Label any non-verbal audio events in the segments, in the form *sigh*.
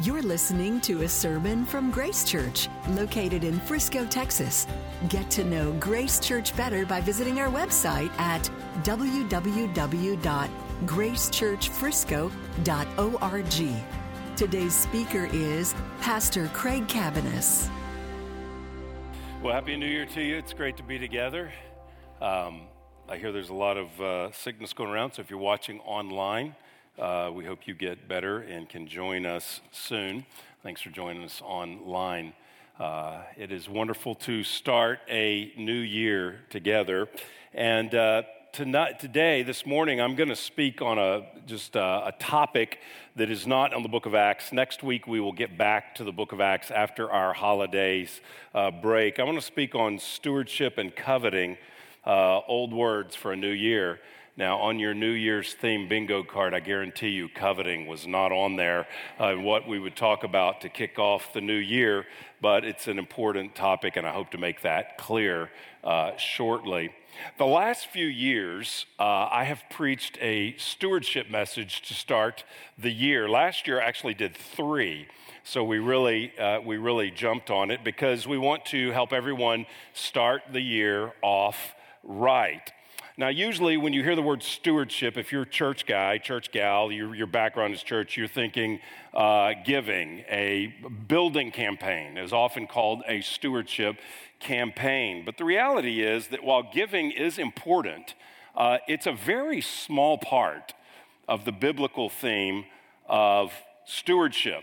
You're listening to a sermon from Grace Church, located in Frisco, Texas. Get to know Grace Church better by visiting our website at www.gracechurchfrisco.org. Today's speaker is Pastor Craig Cabaniss. Well, Happy New Year to you. It's great to be together. Um, I hear there's a lot of uh, sickness going around, so if you're watching online, uh, we hope you get better and can join us soon. Thanks for joining us online. Uh, it is wonderful to start a new year together. And uh, tonight, today, this morning, I'm going to speak on a just a, a topic that is not on the Book of Acts. Next week, we will get back to the Book of Acts after our holidays uh, break. I want to speak on stewardship and coveting, uh, old words for a new year. Now, on your New Year's theme bingo card, I guarantee you coveting was not on there, uh, what we would talk about to kick off the new year, but it's an important topic, and I hope to make that clear uh, shortly. The last few years, uh, I have preached a stewardship message to start the year. Last year, I actually did three. So we really, uh, we really jumped on it because we want to help everyone start the year off right. Now, usually when you hear the word stewardship, if you're a church guy, church gal, your, your background is church, you're thinking uh, giving. A building campaign is often called a stewardship campaign. But the reality is that while giving is important, uh, it's a very small part of the biblical theme of stewardship.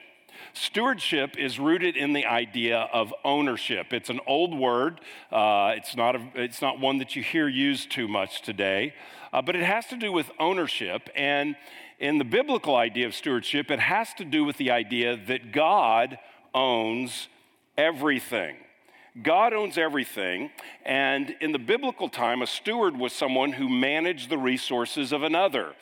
Stewardship is rooted in the idea of ownership. It's an old word. Uh, it's, not a, it's not one that you hear used too much today, uh, but it has to do with ownership. And in the biblical idea of stewardship, it has to do with the idea that God owns everything. God owns everything, and in the biblical time, a steward was someone who managed the resources of another.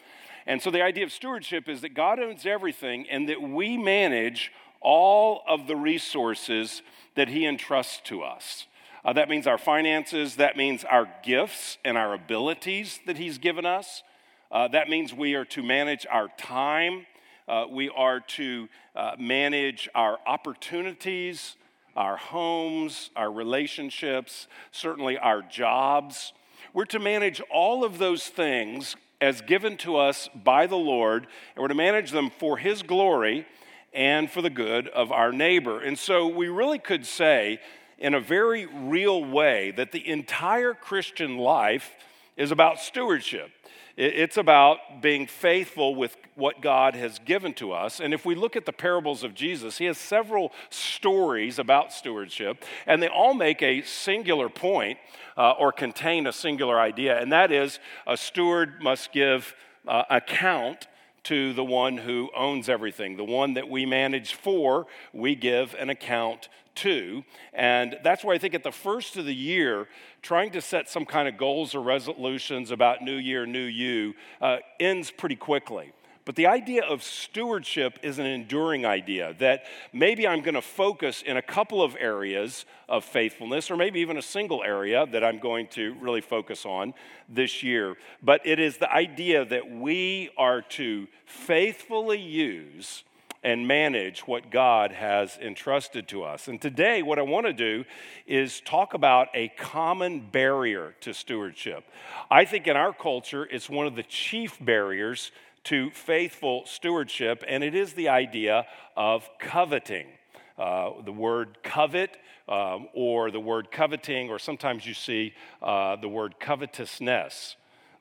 And so the idea of stewardship is that God owns everything and that we manage all of the resources that He entrusts to us. Uh, that means our finances, that means our gifts and our abilities that He's given us. Uh, that means we are to manage our time, uh, we are to uh, manage our opportunities, our homes, our relationships, certainly our jobs. We're to manage all of those things as given to us by the Lord, and we're to manage them for His glory and for the good of our neighbor. And so we really could say, in a very real way, that the entire Christian life is about stewardship. It's about being faithful with what God has given to us. And if we look at the parables of Jesus, he has several stories about stewardship, and they all make a singular point uh, or contain a singular idea, and that is a steward must give uh, account to the one who owns everything, the one that we manage for, we give an account to. And that's why I think at the first of the year, trying to set some kind of goals or resolutions about new year, new you uh, ends pretty quickly. But the idea of stewardship is an enduring idea that maybe I'm going to focus in a couple of areas of faithfulness, or maybe even a single area that I'm going to really focus on this year. But it is the idea that we are to faithfully use and manage what God has entrusted to us. And today, what I want to do is talk about a common barrier to stewardship. I think in our culture, it's one of the chief barriers to faithful stewardship, and it is the idea of coveting. Uh, the word covet um, or the word coveting, or sometimes you see uh, the word covetousness.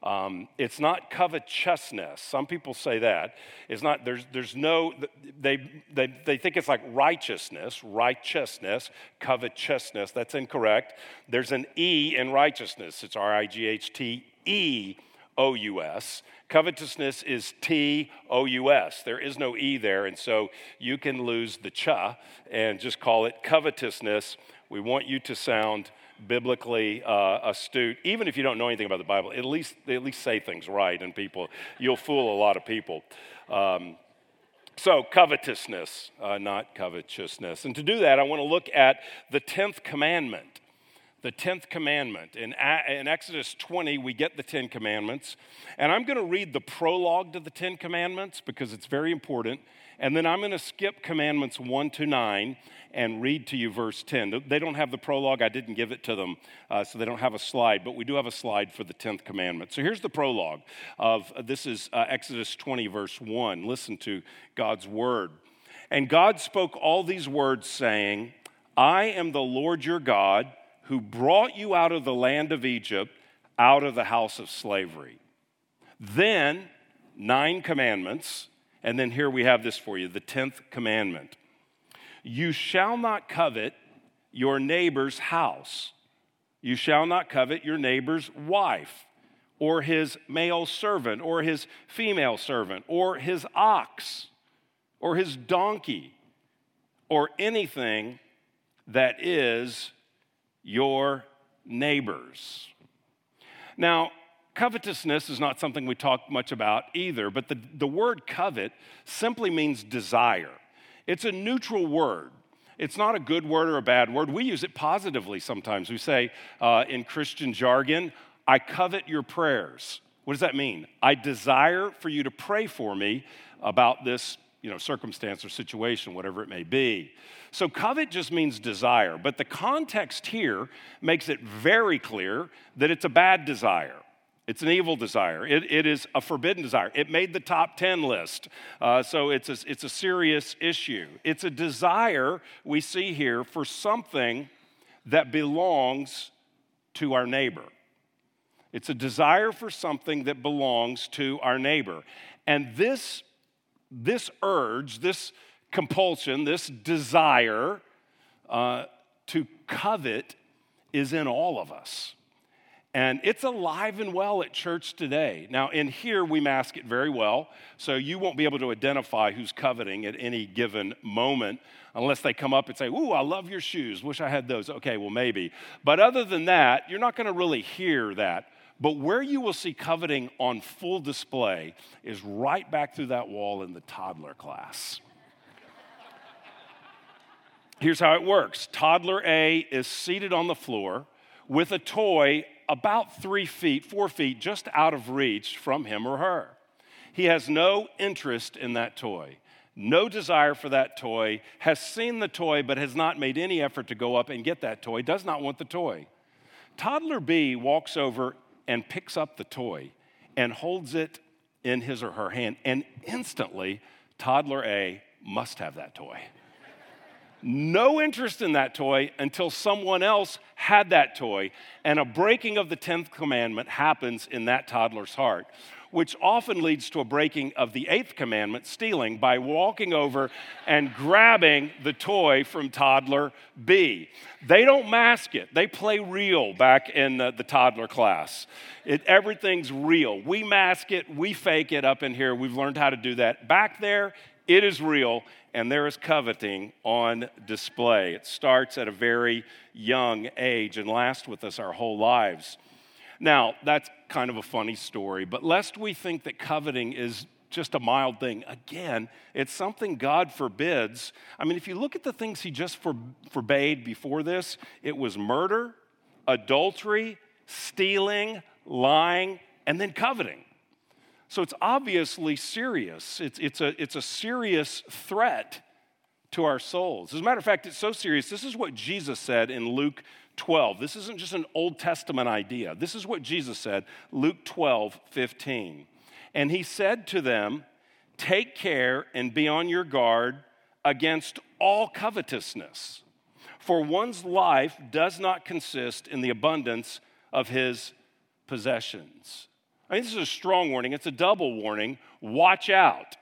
Um, it's not covetousness. Some people say that. It's not, there's, there's no, they, they, they think it's like righteousness, righteousness, covetousness. That's incorrect. There's an E in righteousness. It's R I G H T E O U S. Covetousness is T O U S. There is no E there, and so you can lose the cha and just call it covetousness. We want you to sound biblically uh, astute, even if you don't know anything about the Bible. At least, at least say things right, and people, you'll fool a lot of people. Um, so, covetousness, uh, not covetousness. And to do that, I want to look at the 10th commandment. the 10th commandment. In, in Exodus 20, we get the 10 commandments. And I'm going to read the prologue to the 10 commandments because it's very important. And then I'm going to skip commandments 1 to 9 and read to you verse 10. They don't have the prologue, I didn't give it to them, uh, so they don't have a slide, but we do have a slide for the 10th commandment. So here's the prologue of this is uh, Exodus 20, verse 1. Listen to God's word. And God spoke all these words, saying, I am the Lord your God who brought you out of the land of Egypt, out of the house of slavery. Then, nine commandments, and then here we have this for you the 10th commandment You shall not covet your neighbor's house. You shall not covet your neighbor's wife, or his male servant, or his female servant, or his ox, or his donkey, or anything that is your neighbor's. Now, covetousness is not something we talk much about either, but the, the word covet simply means desire. It's a neutral word. It's not a good word or a bad word. We use it positively sometimes. We say uh, in Christian jargon, I covet your prayers. What does that mean? I desire for you to pray for me about this you know, circumstance or situation, whatever it may be. So, covet just means desire, but the context here makes it very clear that it's a bad desire. It's an evil desire. It, it is a forbidden desire. It made the top 10 list. Uh, so it's a, it's a serious issue. It's a desire we see here for something that belongs to our neighbor. It's a desire for something that belongs to our neighbor. And this this urge, this compulsion, this desire uh, to covet is in all of us. And it's alive and well at church today. Now, in here, we mask it very well, so you won't be able to identify who's coveting at any given moment unless they come up and say, Ooh, I love your shoes. Wish I had those. Okay, well, maybe. But other than that, you're not going to really hear that. But where you will see coveting on full display is right back through that wall in the toddler class. Here's how it works Toddler A is seated on the floor with a toy about three feet, four feet, just out of reach from him or her. He has no interest in that toy, no desire for that toy, has seen the toy but has not made any effort to go up and get that toy, does not want the toy. Toddler B walks over and picks up the toy and holds it in his or her hand. And instantly, toddler A must have that toy. No interest in that toy until someone else had that toy, and a breaking of the 10th commandment happens in that toddler's heart which often leads to a breaking of the eighth commandment, stealing, by walking over and grabbing the toy from toddler B. They don't mask it, they play real back in the, the toddler class. It, everything's real. We mask it, we fake it up in here. We've learned how to do that. Back there, it is real, and there is coveting on display. It starts at a very young age and lasts with us our whole lives. Now, that's kind of a funny story, but lest we think that coveting is just a mild thing, again, it's something God forbids. I mean, if you look at the things He just for, forbade before this, it was murder, adultery, stealing, lying, and then coveting. So it's obviously serious. It's, it's, a, it's a serious threat to our souls. As a matter of fact, it's so serious. This is what Jesus said in Luke 12. This isn't just an Old Testament idea. This is what Jesus said, Luke 12, 15. And he said to them, Take care and be on your guard against all covetousness, for one's life does not consist in the abundance of his possessions. I mean, this is a strong warning, it's a double warning. Watch out.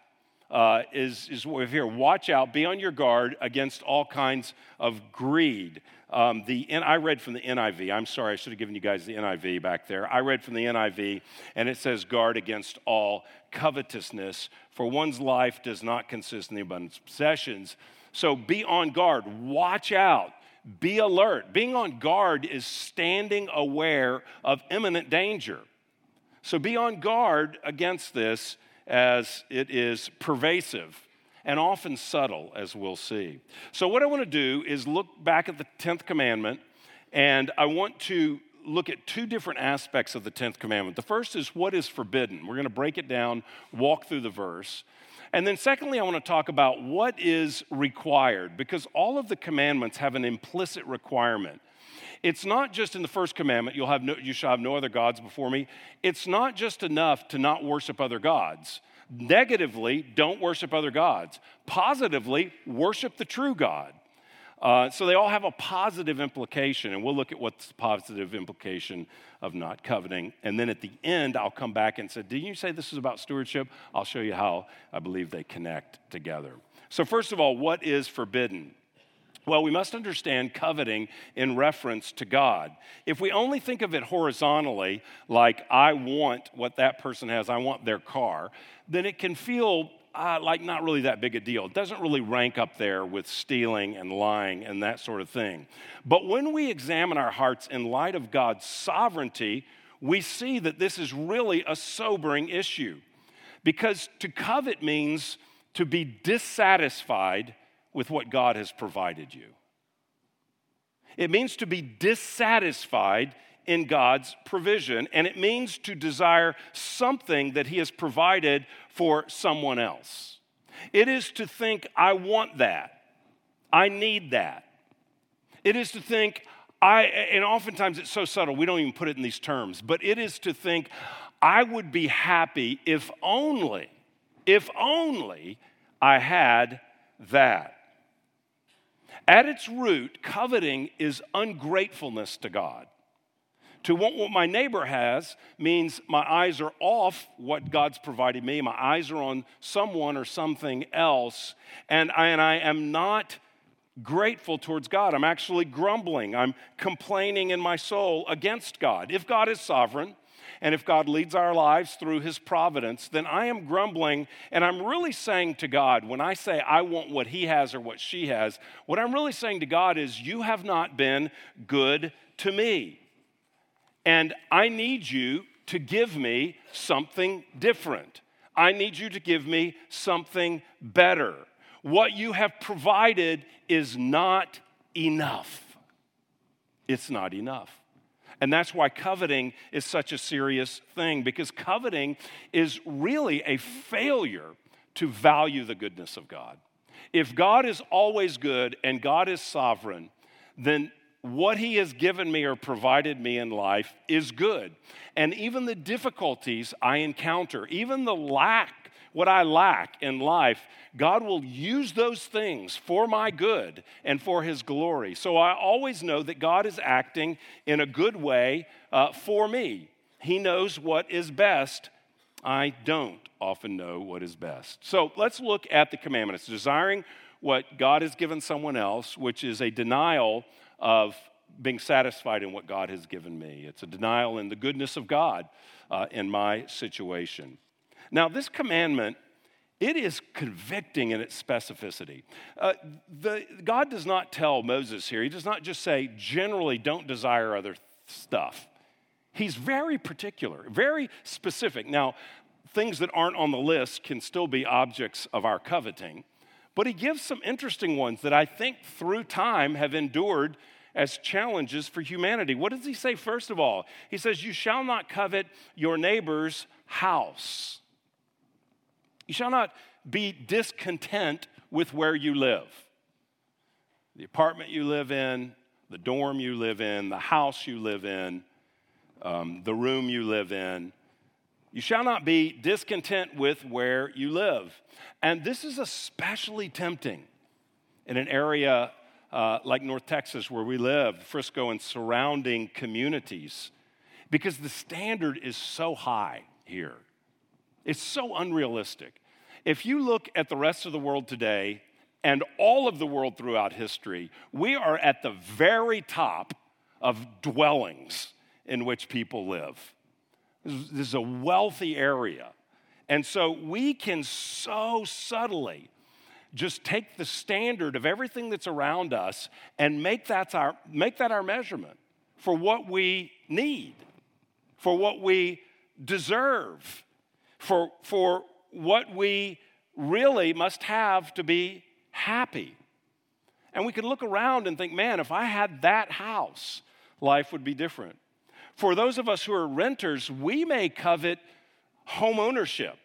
Uh, is, is what we have here. Watch out, be on your guard against all kinds of greed. Um, the, I read from the NIV. I'm sorry, I should have given you guys the NIV back there. I read from the NIV, and it says, guard against all covetousness, for one's life does not consist in the abundance of possessions. So be on guard, watch out. Be alert. Being on guard is standing aware of imminent danger. So be on guard against this as it is pervasive and often subtle, as we'll see. So, what I want to do is look back at the 10th commandment And I want to look at two different aspects of the 10th commandment. The first is what is forbidden. We're going to break it down, walk through the verse. And then, secondly, I want to talk about what is required because all of the commandments have an implicit requirement. It's not just in the first commandment, you'll have no, you shall have no other gods before me. It's not just enough to not worship other gods. Negatively, don't worship other gods. Positively, worship the true God. Uh, so they all have a positive implication, and we'll look at what's the positive implication of not coveting. And then at the end, I'll come back and say, Didn't you say this is about stewardship? I'll show you how I believe they connect together. So, first of all, what is forbidden? Well, we must understand coveting in reference to God. If we only think of it horizontally, like I want what that person has, I want their car, then it can feel uh, like not really that big a deal. It doesn't really rank up there with stealing and lying and that sort of thing. But when we examine our hearts in light of God's sovereignty, we see that this is really a sobering issue. Because to covet means to be dissatisfied with what God has provided you. It means to be dissatisfied in God's provision, and it means to desire something that He has provided for someone else. It is to think, I want that, I need that. It is to think, I, and oftentimes it's so subtle, we don't even put it in these terms, but it is to think, I would be happy if only, if only I had that. At its root, coveting is ungratefulness to God. To want what my neighbor has means my eyes are off what God's provided me. My eyes are on someone or something else. And I, and I am not grateful towards God. I'm actually grumbling. I'm complaining in my soul against God. If God is sovereign, and if God leads our lives through his providence, then I am grumbling and I'm really saying to God, when I say I want what he has or what she has, what I'm really saying to God is, You have not been good to me. And I need you to give me something different. I need you to give me something better. What you have provided is not enough. It's not enough. And that's why coveting is such a serious thing, because coveting is really a failure to value the goodness of God. If God is always good and God is sovereign, then what he has given me or provided me in life is good. And even the difficulties I encounter, even the lack, what I lack in life, God will use those things for my good and for his glory. So I always know that God is acting in a good way uh, for me. He knows what is best. I don't often know what is best. So let's look at the commandments. Desiring what God has given someone else, which is a denial of being satisfied in what God has given me. It's a denial in the goodness of God uh, in my situation. Now, this commandment, it is convicting in its specificity. Uh, the, God does not tell Moses here, he does not just say, generally, don't desire other stuff. He's very particular, very specific. Now, things that aren't on the list can still be objects of our coveting. But he gives some interesting ones that I think through time have endured as challenges for humanity. What does he say first of all? He says, You shall not covet your neighbor's house. You shall not be discontent with where you live. The apartment you live in, the dorm you live in, the house you live in, um, the room you live in. You shall not be discontent with where you live. And this is especially tempting in an area uh, like North Texas, where we live, Frisco and surrounding communities, because the standard is so high here. It's so unrealistic. If you look at the rest of the world today and all of the world throughout history, we are at the very top of dwellings in which people live. This is a wealthy area. And so we can so subtly just take the standard of everything that's around us and make that our, make that our measurement for what we need, for what we deserve, for, for what we really must have to be happy. And we can look around and think, man, if I had that house, life would be different. For those of us who are renters, we may covet home ownership,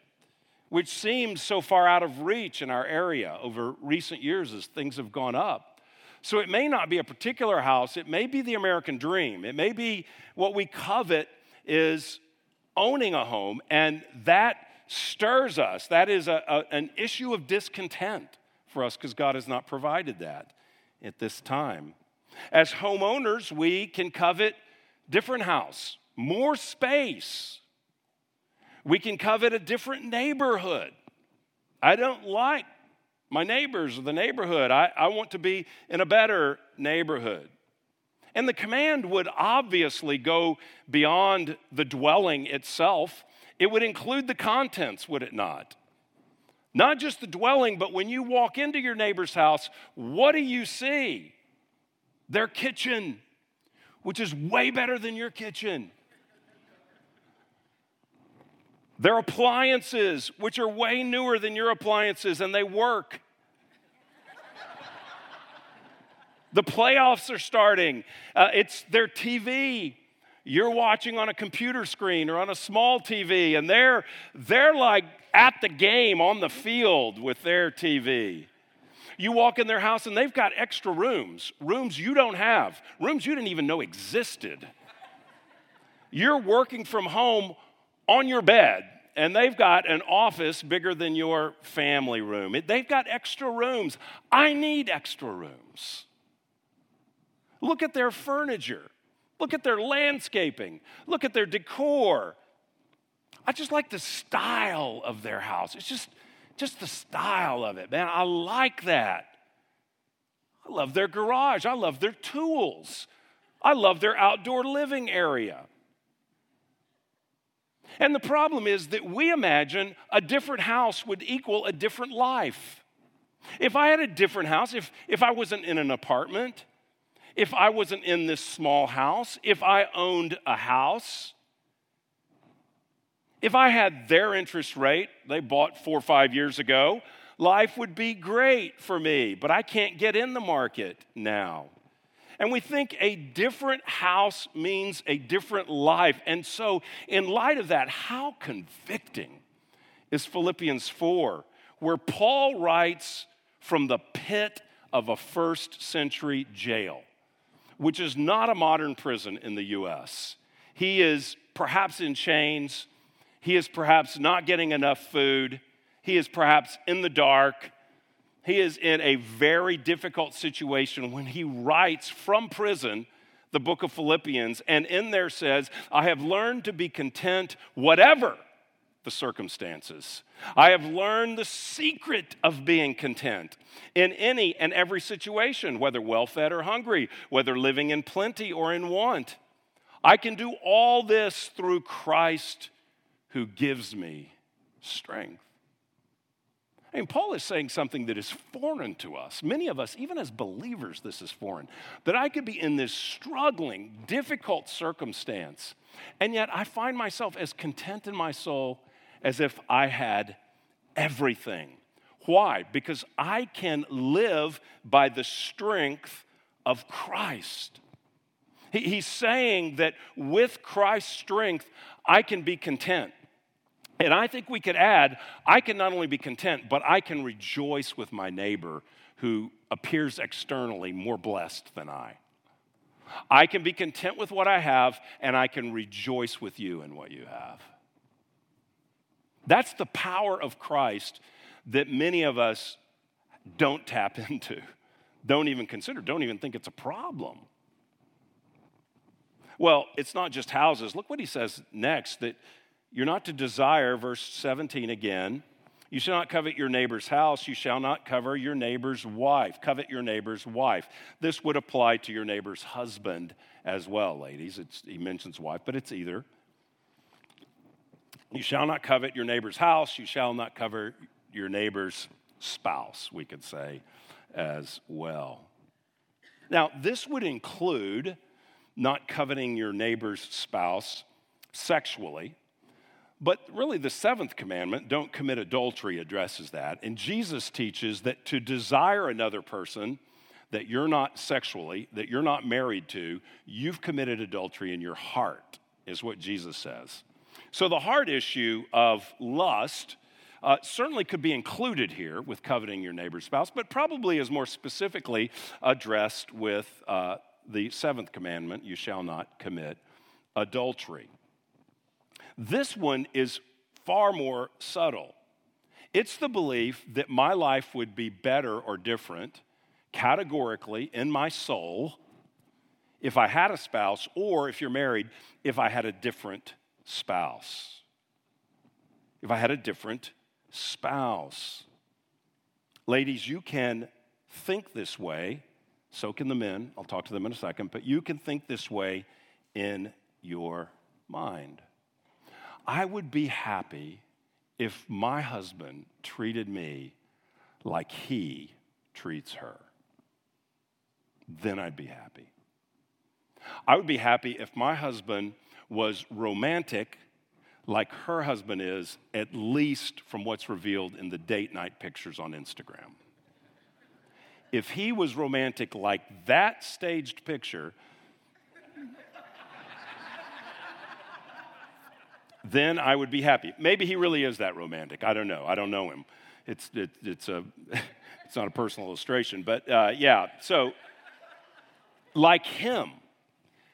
which seems so far out of reach in our area over recent years as things have gone up. So it may not be a particular house, it may be the American dream. It may be what we covet is owning a home, and that stirs us. That is a, a, an issue of discontent for us because God has not provided that at this time. As homeowners, we can covet different house, more space. We can covet a different neighborhood. I don't like my neighbors or the neighborhood. I, I want to be in a better neighborhood. And the command would obviously go beyond the dwelling itself. It would include the contents, would it not? Not just the dwelling, but when you walk into your neighbor's house, what do you see? Their kitchen, which is way better than your kitchen. Their appliances, which are way newer than your appliances, and they work. The playoffs are starting. Uh, it's their TV. You're watching on a computer screen or on a small TV, and they're, they're like at the game on the field with their TV. You walk in their house and they've got extra rooms, rooms you don't have, rooms you didn't even know existed. You're working from home on your bed, and they've got an office bigger than your family room. They've got extra rooms. I need extra rooms. Look at their furniture. Look at their landscaping. Look at their decor. I just like the style of their house. It's just just the style of it, man. I like that. I love their garage. I love their tools. I love their outdoor living area. And the problem is that we imagine a different house would equal a different life. If I had a different house, if, if I wasn't in an apartment, if I wasn't in this small house, if I owned a house, if I had their interest rate they bought four or five years ago, life would be great for me, but I can't get in the market now. And we think a different house means a different life. And so, in light of that, how convicting is Philippians 4, where Paul writes from the pit of a first century jail, which is not a modern prison in the US. He is perhaps in chains he is perhaps not getting enough food. He is perhaps in the dark. He is in a very difficult situation when he writes from prison the book of Philippians, and in there says, I have learned to be content, whatever the circumstances. I have learned the secret of being content in any and every situation, whether well fed or hungry, whether living in plenty or in want. I can do all this through Christ who gives me strength. I mean, Paul is saying something that is foreign to us. Many of us, even as believers, this is foreign. That I could be in this struggling, difficult circumstance, and yet I find myself as content in my soul as if I had everything. Why? Because I can live by the strength of Christ. he's saying that with Christ's strength, I can be content. And I think we could add I can not only be content, but I can rejoice with my neighbor who appears externally more blessed than I. I can be content with what I have, and I can rejoice with you in what you have. That's the power of Christ that many of us don't tap *laughs* into, don't even consider, don't even think it's a problem. Well, it's not just houses. Look what he says next that you're not to desire, verse 17 again. You shall not covet your neighbor's house. You shall not cover your neighbor's wife. Covet your neighbor's wife. This would apply to your neighbor's husband as well, ladies. It's, he mentions wife, but it's either. You shall not covet your neighbor's house. You shall not cover your neighbor's spouse, we could say as well. Now, this would include not coveting your neighbor's spouse sexually. But really, the seventh commandment, don't commit adultery, addresses that. And Jesus teaches that to desire another person, that you're not sexually, that you're not married to, you've committed adultery in your heart, is what Jesus says. So the heart issue of lust uh, certainly could be included here with coveting your neighbor's spouse, but probably is more specifically addressed with uh, the seventh commandment you shall not commit adultery. This one is far more subtle. It's the belief that my life would be better or different categorically in my soul if I had a spouse, or if you're married, if I had a different spouse. If I had a different spouse. Ladies, you can think this way, so can the men. I'll talk to them in a second, but you can think this way in your mind. I would be happy if my husband treated me like he treats her then I'd be happy. I would be happy if my husband was romantic like her husband is, at least from what's revealed in the date night pictures on Instagram. If he was romantic like that staged picture, then I would be happy. Maybe he really is that romantic. I don't know. I don't know him. It's, it, it's, a, *laughs* it's not a personal illustration, but uh, yeah. So like him.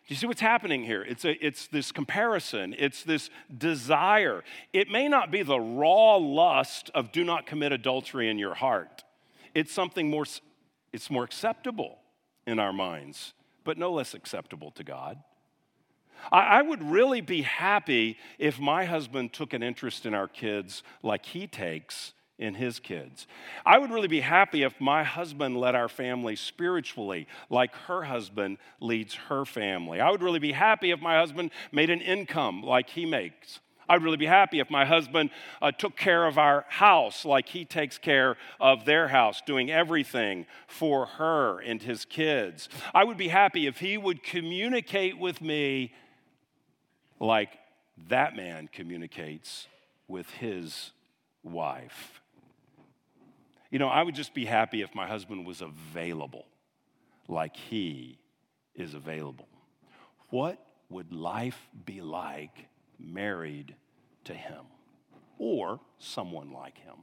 Do you see what's happening here? It's, a, it's this comparison, it's this desire. It may not be the raw lust of do not commit adultery in your heart. It's something more, it's more acceptable in our minds, but no less acceptable to God. I, I would really be happy if my husband took an interest in our kids like he takes in his kids. I would really be happy if my husband led our family spiritually like her husband leads her family. I would really be happy if my husband made an income like he makes. I'd really be happy if my husband uh, took care of our house like he takes care of their house, doing everything for her and his kids. I would be happy if he would communicate with me like that man communicates with his wife. You know, I would just be happy if my husband was available like he is available. What would life be like married to him or someone like him?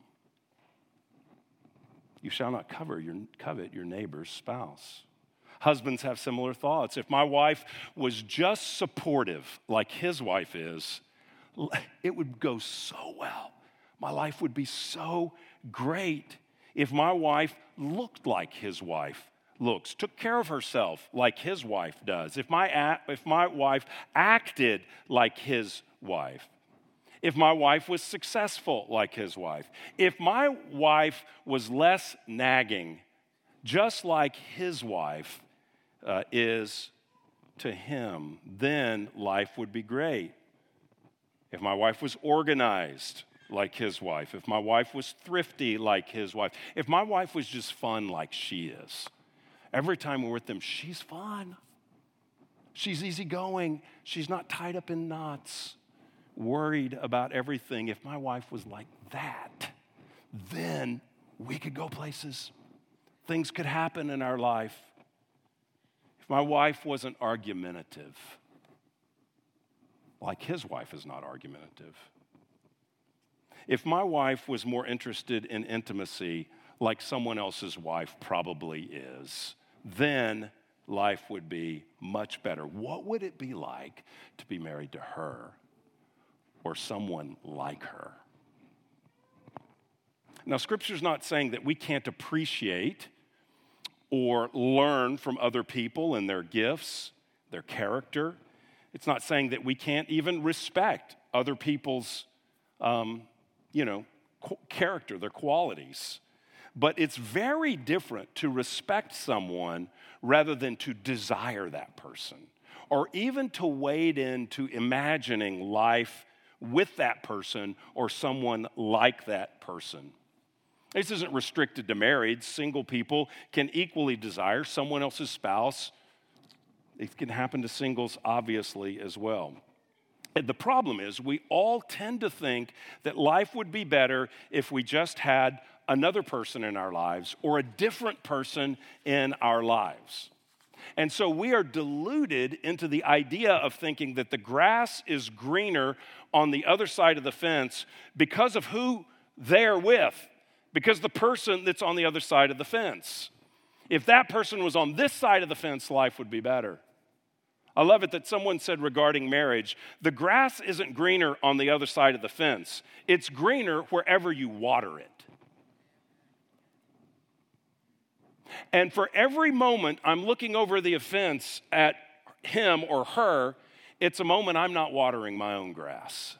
You shall not cover your, covet your neighbor's spouse. Husbands have similar thoughts. If my wife was just supportive like his wife is, it would go so well. My life would be so great if my wife looked like his wife looks, took care of herself like his wife does, if my, if my wife acted like his wife, if my wife was successful like his wife, if my wife was less nagging, just like his wife uh, is to him, then life would be great. If my wife was organized, like his wife, if my wife was thrifty like his wife, if my wife was just fun like she is, every time we're with them, she's fun. She's easygoing. She's not tied up in knots, worried about everything. If my wife was like that, then we could go places. Things could happen in our life. If my wife wasn't argumentative, like his wife is not argumentative if my wife was more interested in intimacy, like someone else's wife probably is, then life would be much better. What would it be like to be married to her or someone like her? Now, Scripture's not saying that we can't appreciate or learn from other people and their gifts, their character. It's not saying that we can't even respect other people's um, you know, character, their qualities. But it's very different to respect someone rather than to desire that person or even to wade into imagining life with that person or someone like that person. This isn't restricted to married. Single people can equally desire someone else's spouse. It can happen to singles, obviously, as well. The problem is, we all tend to think that life would be better if we just had another person in our lives or a different person in our lives. And so we are deluded into the idea of thinking that the grass is greener on the other side of the fence because of who they're with, because the person that's on the other side of the fence. If that person was on this side of the fence, life would be better. I love it that someone said regarding marriage the grass isn't greener on the other side of the fence, it's greener wherever you water it. And for every moment I'm looking over the fence at him or her, it's a moment I'm not watering my own grass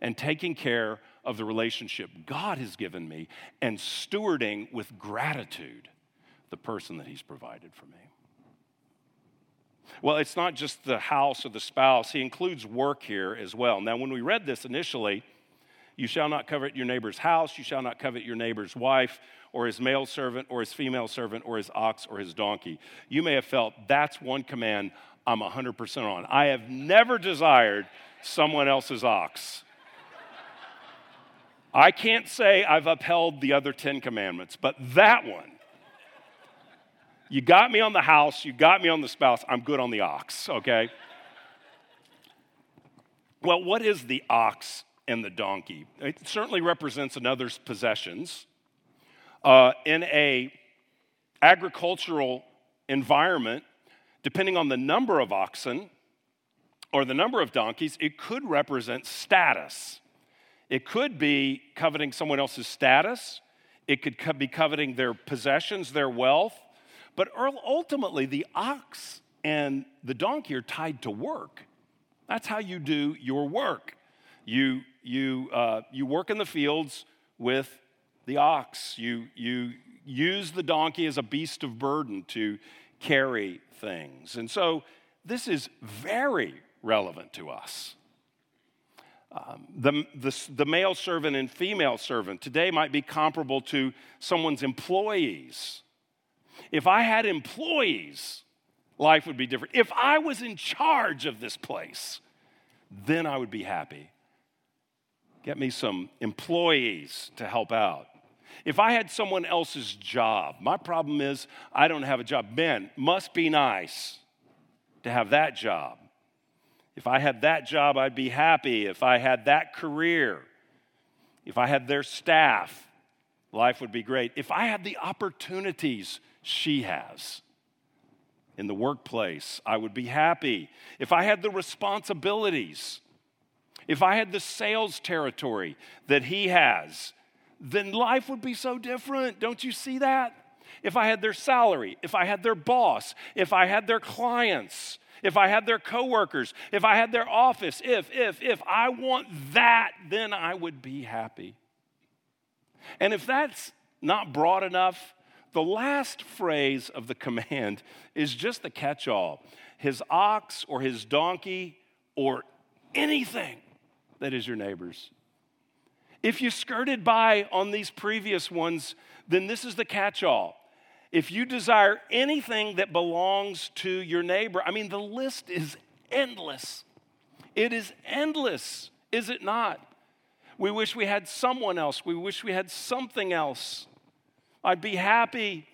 and taking care of the relationship God has given me and stewarding with gratitude the person that He's provided for me. Well, it's not just the house or the spouse, He includes work here as well. Now, when we read this initially, you shall not covet your neighbor's house, you shall not covet your neighbor's wife, or his male servant, or his female servant, or his ox, or his donkey. You may have felt that's one command I'm 100% on. I have never desired someone else's ox. I can't say I've upheld the other 10 commandments, but that one, you got me on the house, you got me on the spouse, I'm good on the ox, okay? Well, what is the ox and the donkey? It certainly represents another's possessions. Uh, in a agricultural environment, depending on the number of oxen or the number of donkeys, it could represent status. It could be coveting someone else's status. It could be coveting their possessions, their wealth. But ultimately, the ox and the donkey are tied to work. That's how you do your work. You, you, uh, you work in the fields with the ox. You, you use the donkey as a beast of burden to carry things. And so this is very relevant to us. Um, the, the, the male servant and female servant today might be comparable to someone's employees. If I had employees, life would be different. If I was in charge of this place, then I would be happy. Get me some employees to help out. If I had someone else's job, my problem is I don't have a job. Ben, must be nice to have that job. If I had that job, I'd be happy. If I had that career, if I had their staff, life would be great. If I had the opportunities she has in the workplace, I would be happy. If I had the responsibilities, if I had the sales territory that he has, then life would be so different. Don't you see that? If I had their salary, if I had their boss, if I had their clients, if I had their coworkers, if I had their office, if, if, if I want that, then I would be happy. And if that's not broad enough, the last phrase of the command *laughs* is just the catch all his ox or his donkey or anything that is your neighbor's. If you skirted by on these previous ones, then this is the catch all. If you desire anything that belongs to your neighbor, I mean, the list is endless. It is endless, is it not? We wish we had someone else. We wish we had something else. I'd be happy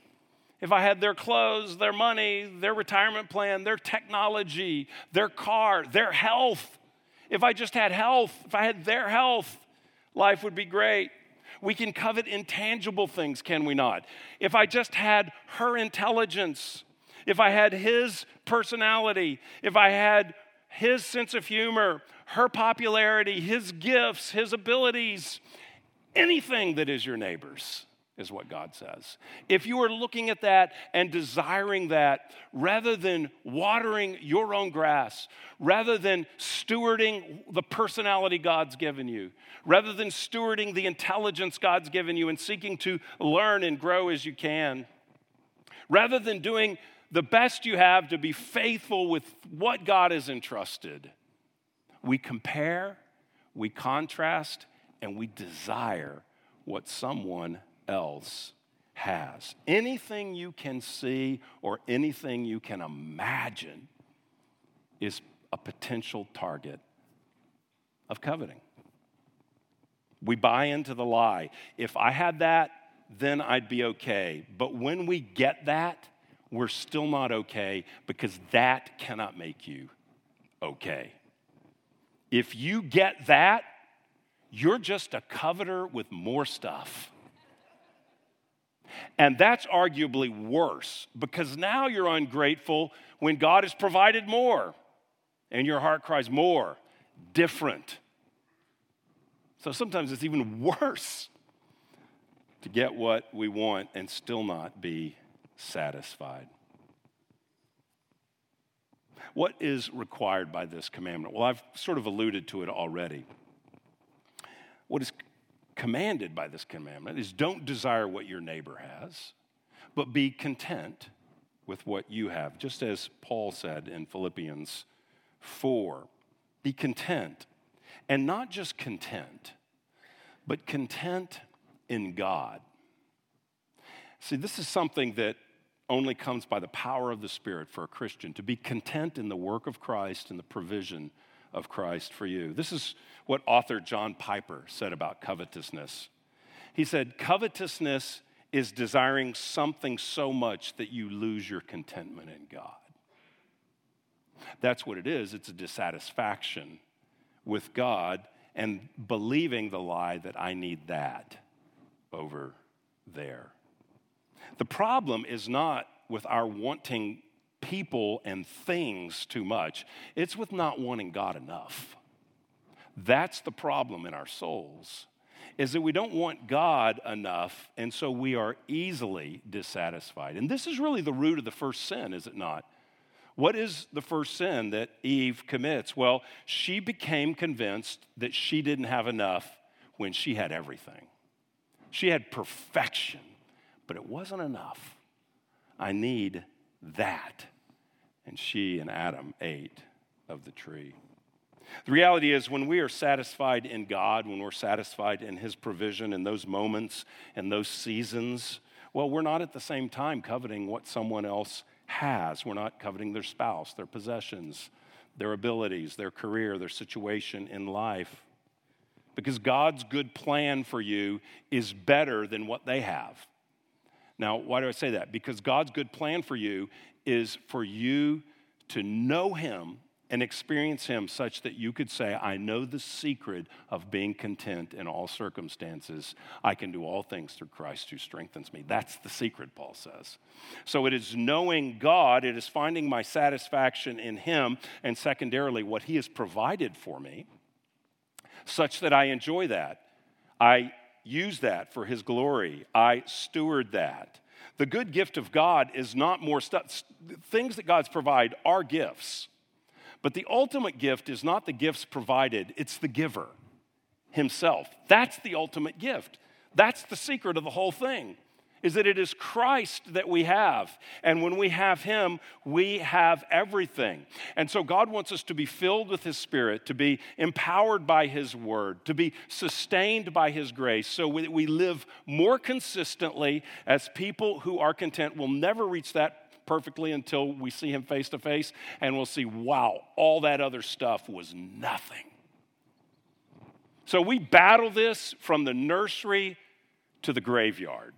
if I had their clothes, their money, their retirement plan, their technology, their car, their health. If I just had health, if I had their health, life would be great. We can covet intangible things, can we not? If I just had her intelligence, if I had his personality, if I had his sense of humor, her popularity, his gifts, his abilities, anything that is your neighbor's is what God says. If you are looking at that and desiring that, rather than watering your own grass, rather than stewarding the personality God's given you, rather than stewarding the intelligence God's given you and seeking to learn and grow as you can, rather than doing the best you have to be faithful with what God has entrusted, we compare, we contrast, and we desire what someone else has. Anything you can see or anything you can imagine is a potential target of coveting. We buy into the lie. If I had that, then I'd be okay. But when we get that, we're still not okay because that cannot make you okay. If you get that, you're just a coveter with more stuff. And that's arguably worse because now you're ungrateful when God has provided more and your heart cries more, different. So sometimes it's even *laughs* worse to get what we want and still not be satisfied. What is required by this commandment? Well, I've sort of alluded to it already. What is commanded by this commandment is don't desire what your neighbor has, but be content with what you have, just as Paul said in Philippians 4. Be content, and not just content, but content in God. See, this is something that only comes by the power of the Spirit for a Christian to be content in the work of Christ and the provision of Christ for you. This is what author John Piper said about covetousness. He said, Covetousness is desiring something so much that you lose your contentment in God. That's what it is. It's a dissatisfaction with God and believing the lie that I need that over there. The problem is not with our wanting people and things too much, it's with not wanting God enough. That's the problem in our souls. Is that we don't want God enough, and so we are easily dissatisfied. And this is really the root of the first sin, is it not? What is the first sin that Eve commits? Well, she became convinced that she didn't have enough when she had everything. She had perfection, but it wasn't enough. I need that. And she and Adam ate of the tree. The reality is, when we are satisfied in God, when we're satisfied in His provision in those moments and those seasons, well, we're not at the same time coveting what someone else has. We're not coveting their spouse, their possessions, their abilities, their career, their situation in life. Because God's good plan for you is better than what they have. Now, why do I say that? Because God's good plan for you is for you to know Him and experience Him such that you could say, I know the secret of being content in all circumstances. I can do all things through Christ who strengthens me. That's the secret, Paul says. So it is knowing God, it is finding my satisfaction in Him, and secondarily, what He has provided for me, such that I enjoy that. I use that for His glory, I steward that. The good gift of God is not more stuff. Things that God's provide are gifts. But the ultimate gift is not the gifts provided, it's the giver himself. That's the ultimate gift. That's the secret of the whole thing. Is that it is Christ that we have. And when we have Him, we have everything. And so God wants us to be filled with His Spirit, to be empowered by His Word, to be sustained by His grace, so we, we live more consistently as people who are content. We'll never reach that perfectly until we see him face to face and we'll see, wow, all that other stuff was nothing. So we battle this from the nursery to the graveyard.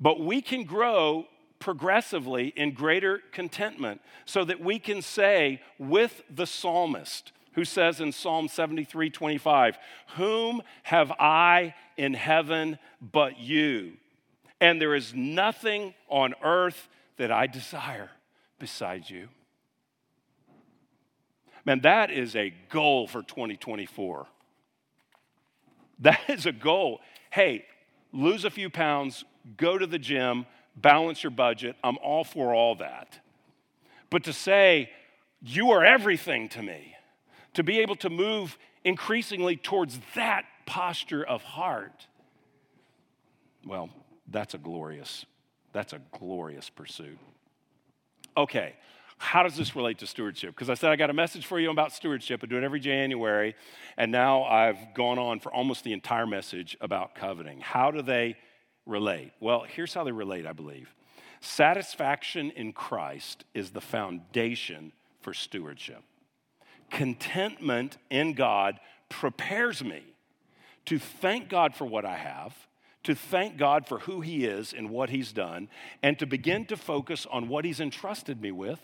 But we can grow progressively in greater contentment so that we can say with the psalmist who says in Psalm 73 25, Whom have I in heaven but you? And there is nothing on earth that I desire besides you. Man, that is a goal for 2024. That is a goal. Hey, lose a few pounds, go to the gym, balance your budget. I'm all for all that. But to say, you are everything to me, to be able to move increasingly towards that posture of heart, well, that's a glorious that's a glorious pursuit. Okay, how does this relate to stewardship? Because I said I got a message for you about stewardship. I do it every January, and now I've gone on for almost the entire message about coveting. How do they relate? Well, here's how they relate, I believe. Satisfaction in Christ is the foundation for stewardship. Contentment in God prepares me to thank God for what I have, to thank God for who He is and what He's done, and to begin to focus on what He's entrusted me with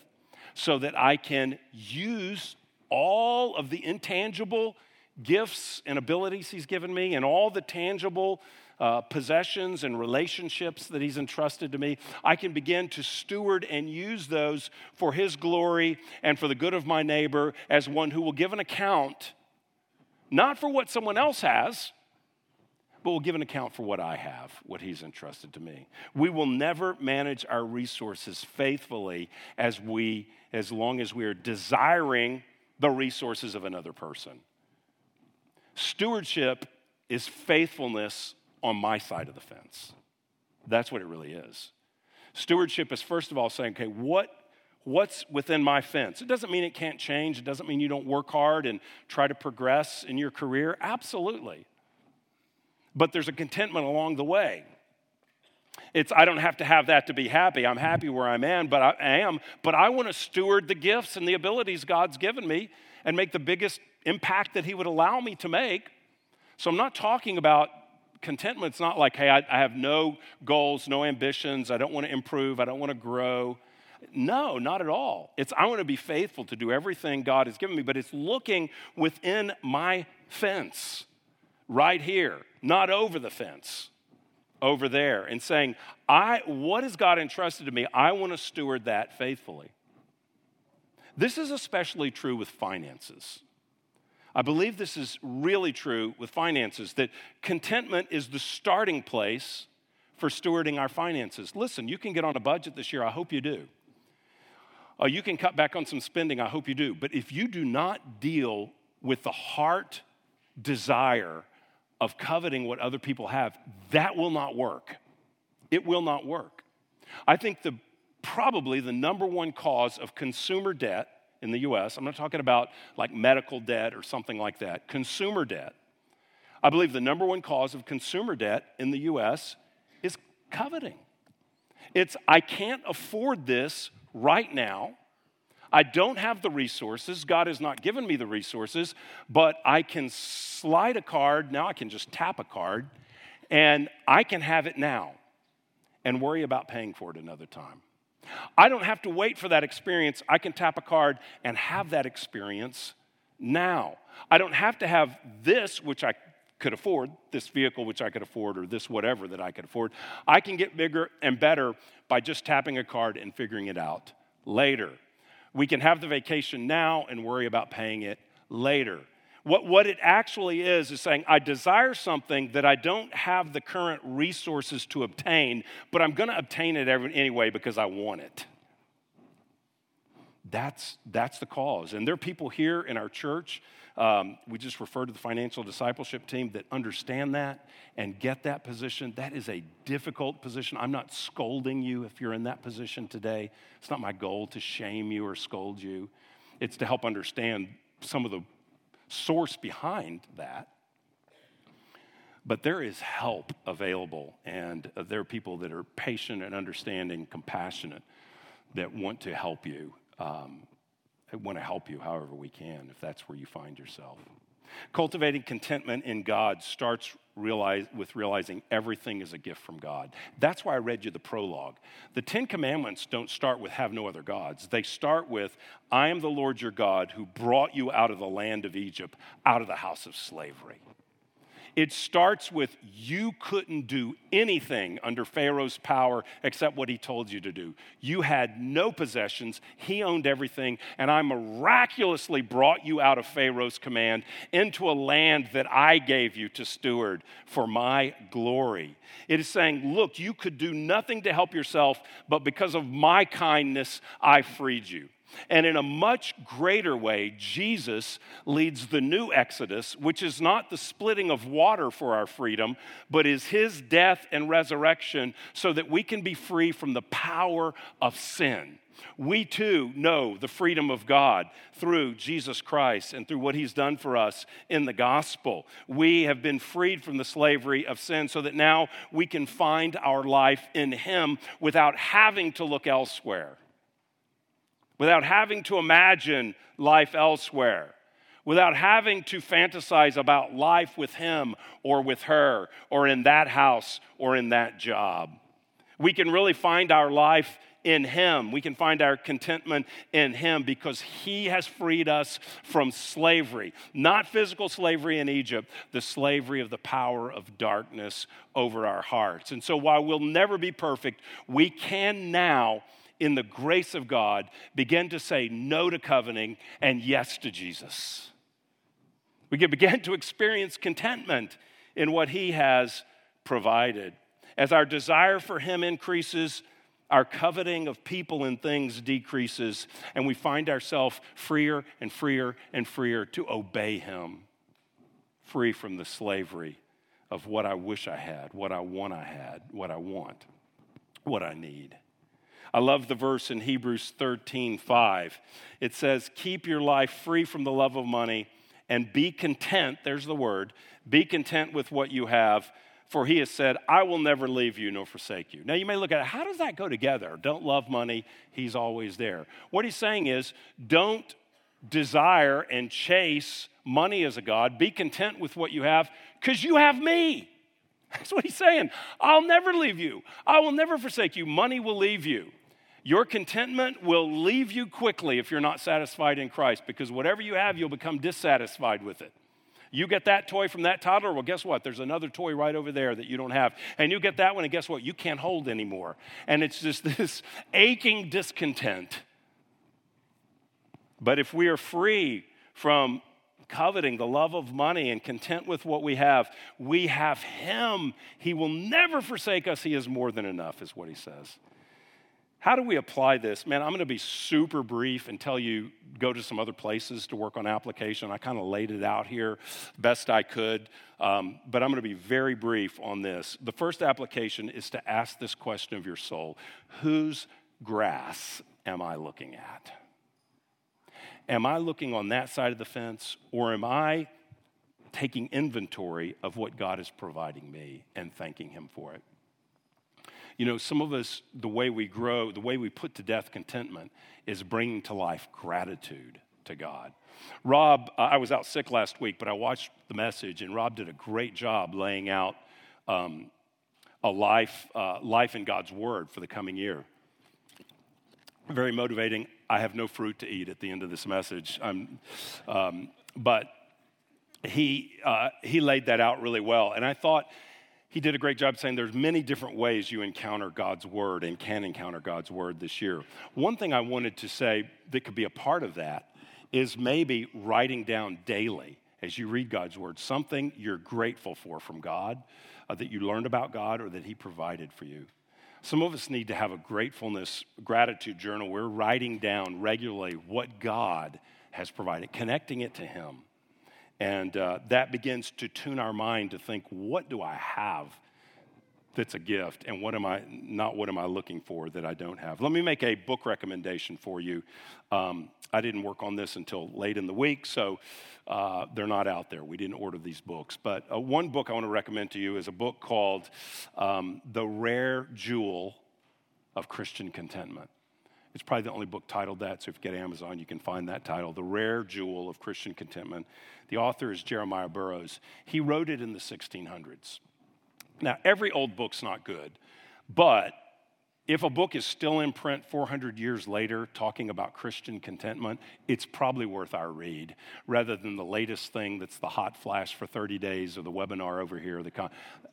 so that I can use all of the intangible gifts and abilities He's given me and all the tangible uh, possessions and relationships that He's entrusted to me. I can begin to steward and use those for His glory and for the good of my neighbor as one who will give an account, not for what someone else has but will give an account for what I have, what He's entrusted to me. We will never manage our resources faithfully as we, as long as we are desiring the resources of another person. Stewardship is faithfulness on my side of the fence. That's what it really is. Stewardship is first of all saying, okay, what what's within my fence. It doesn't mean it can't change. It doesn't mean you don't work hard and try to progress in your career. Absolutely but there's a contentment along the way. It's, I don't have to have that to be happy. I'm happy where I'm at, but I am, but I want to steward the gifts and the abilities God's given me and make the biggest impact that He would allow me to make. So I'm not talking about contentment. It's not like, hey, I, I have no goals, no ambitions. I don't want to improve. I don't want to grow. No, not at all. It's I want to be faithful to do everything God has given me, but it's looking within my fence right here, not over the fence, over there, and saying, I, what has God entrusted to me? I want to steward that faithfully. This is especially true with finances. I believe this is really true with finances, that contentment is the starting place for stewarding our finances. Listen, you can get on a budget this year, I hope you do. Uh, you can cut back on some spending, I hope you do. But if you do not deal with the heart desire of coveting what other people have, that will not work. It will not work. I think the probably the number one cause of consumer debt in the US, I'm not talking about like medical debt or something like that, consumer debt. I believe the number one cause of consumer debt in the US is coveting. It's, I can't afford this right now. I don't have the resources. God has not given me the resources, but I can slide a card. Now I can just tap a card and I can have it now and worry about paying for it another time. I don't have to wait for that experience. I can tap a card and have that experience now. I don't have to have this, which I could afford, this vehicle which I could afford, or this whatever that I could afford. I can get bigger and better by just tapping a card and figuring it out later. We can have the vacation now and worry about paying it later. What, what it actually is, is saying, I desire something that I don't have the current resources to obtain, but I'm going to obtain it anyway because I want it. That's, that's the cause. And there are people here in our church um, we just refer to the financial discipleship team that understand that and get that position. That is a difficult position. I'm not scolding you if you're in that position today. It's not my goal to shame you or scold you, it's to help understand some of the source behind that. But there is help available, and there are people that are patient and understanding, compassionate, that want to help you. Um, want to help you however we can if that's where you find yourself. Cultivating contentment in God starts realize, with realizing everything is a gift from God. That's why I read you the prologue. The Ten Commandments don't start with have no other gods. They start with I am the Lord your God who brought you out of the land of Egypt, out of the house of slavery. It starts with you couldn't do anything under Pharaoh's power except what he told you to do. You had no possessions, he owned everything, and I miraculously brought you out of Pharaoh's command into a land that I gave you to steward for my glory. It is saying, Look, you could do nothing to help yourself, but because of my kindness, I freed you. And in a much greater way, Jesus leads the new Exodus, which is not the splitting of water for our freedom, but is his death and resurrection so that we can be free from the power of sin. We too know the freedom of God through Jesus Christ and through what he's done for us in the gospel. We have been freed from the slavery of sin so that now we can find our life in him without having to look elsewhere without having to imagine life elsewhere. without having to fantasize about life with him or with her or in that house or in that job. We can really find our life in Him. We can find our contentment in Him because He has freed us from slavery, not physical slavery in Egypt, the slavery of the power of darkness over our hearts. And so, while we'll never be perfect, we can now, in the grace of God, begin to say no to coveting and yes to Jesus. We can begin to experience contentment in what He has provided. As our desire for Him increases, our coveting of people and things decreases, and we find ourselves freer and freer and freer to obey Him, free from the slavery of what I wish I had, what I want I had, what I want, what I need. I love the verse in Hebrews 13 5. It says, Keep your life free from the love of money and be content. There's the word be content with what you have for he has said, I will never leave you nor forsake you. Now you may look at it, how does that go together? Don't love money, he's always there. What he's saying is, don't desire and chase money as a God. Be content with what you have because you have me. That's what he's saying. I'll never leave you, I will never forsake you. Money will leave you. Your contentment will leave you quickly if you're not satisfied in Christ because whatever you have, you'll become dissatisfied with it. You get that toy from that toddler, well, guess what? There's another toy right over there that you don't have. And you get that one, and guess what? You can't hold anymore. And it's just *laughs* this aching discontent. But if we are free from coveting the love of money and content with what we have, we have Him. He will never forsake us. He is more than enough, is what He says. How do we apply this? Man, I'm going to be super brief and tell you go to some other places to work on application. I kind of laid it out here best I could, um, but I'm going to be very brief on this. The first application is to ask this question of your soul Whose grass am I looking at? Am I looking on that side of the fence, or am I taking inventory of what God is providing me and thanking Him for it? You know, some of us, the way we grow, the way we put to death contentment is bringing to life gratitude to God. Rob, I was out sick last week, but I watched the message, and Rob did a great job laying out um, a life, uh, life in God's Word for the coming year. Very motivating. I have no fruit to eat at the end of this message, um, but he uh, he laid that out really well, and I thought he did a great job saying there's many different ways you encounter God's word and can encounter God's word this year. One thing I wanted to say that could be a part of that is maybe writing down daily as you read God's word something you're grateful for from God, uh, that you learned about God or that he provided for you. Some of us need to have a gratefulness, gratitude journal. We're writing down regularly what God has provided, connecting it to him. And uh, that begins to tune our mind to think, what do I have that's a gift? And what am I, not what am I looking for that I don't have? Let me make a book recommendation for you. Um, I didn't work on this until late in the week, so uh, they're not out there. We didn't order these books. But uh, one book I want to recommend to you is a book called um, The Rare Jewel of Christian Contentment. It's probably the only book titled that, so if you get Amazon, you can find that title, The Rare Jewel of Christian Contentment. The author is Jeremiah Burroughs. He wrote it in the 1600s. Now, every old book's not good, but if a book is still in print 400 years later talking about Christian contentment, it's probably worth our read rather than the latest thing that's the hot flash for 30 days or the webinar over here. The con-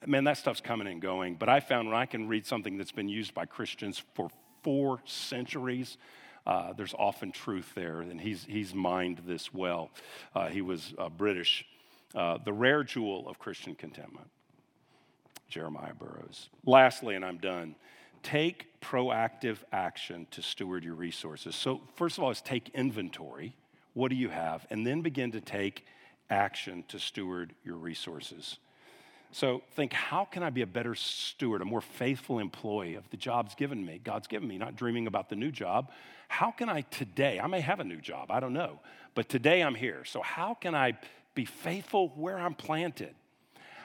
Man, that stuff's coming and going. But I found when I can read something that's been used by Christians for four centuries. Uh, there's often truth there, and he's, he's mined this well. Uh, he was uh, British. Uh, the rare jewel of Christian contentment, Jeremiah Burroughs. Lastly, and I'm done, take proactive action to steward your resources. So, first of all, is take inventory. What do you have? And then begin to take action to steward your resources. So think, how can I be a better steward, a more faithful employee of the jobs given me, God's given me, not dreaming about the new job? How can I today, I may have a new job, I don't know, but today I'm here. So how can I be faithful where I'm planted?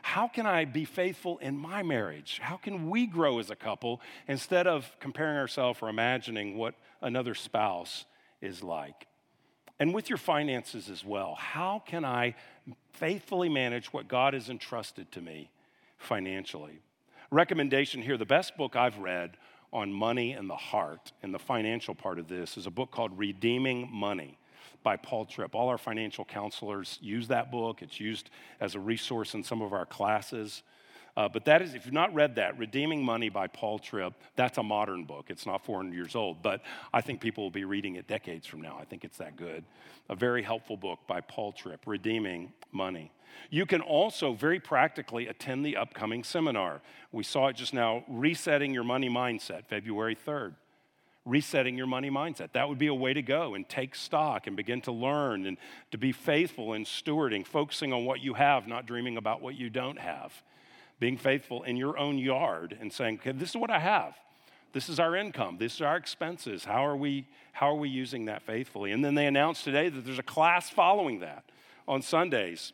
How can I be faithful in my marriage? How can we grow as a couple instead of comparing ourselves or imagining what another spouse is like? And with your finances as well. How can I faithfully manage what God has entrusted to me financially? Recommendation here the best book I've read on money and the heart and the financial part of this is a book called Redeeming Money by Paul Tripp. All our financial counselors use that book, it's used as a resource in some of our classes. Uh, but that is, if you've not read that, Redeeming Money by Paul Tripp, that's a modern book. It's not 400 years old, but I think people will be reading it decades from now. I think it's that good. A very helpful book by Paul Tripp, Redeeming Money. You can also very practically attend the upcoming seminar. We saw it just now, Resetting Your Money Mindset, February 3rd. Resetting your money mindset. That would be a way to go and take stock and begin to learn and to be faithful in stewarding, focusing on what you have, not dreaming about what you don't have being faithful in your own yard and saying, okay, this is what I have. This is our income. This is our expenses. How are we, how are we using that faithfully? And then they announced today that there's a class following that on Sundays,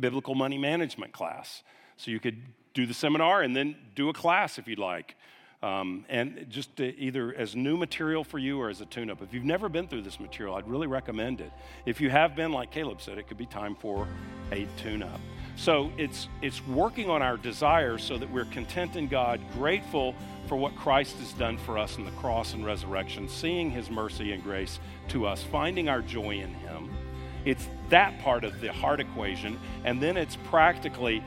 biblical money management class. So you could do the seminar and then do a class if you'd like. Um, and just either as new material for you or as a tune up. If you've never been through this material, I'd really recommend it. If you have been, like Caleb said, it could be time for a tune up. So it's, it's working on our desires so that we're content in God, grateful for what Christ has done for us in the cross and resurrection, seeing his mercy and grace to us, finding our joy in him. It's that part of the heart equation. And then it's practically,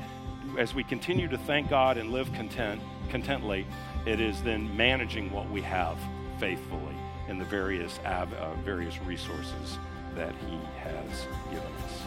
as we continue to thank God and live content, contently, it is then managing what we have faithfully in the various, uh, various resources that he has given us.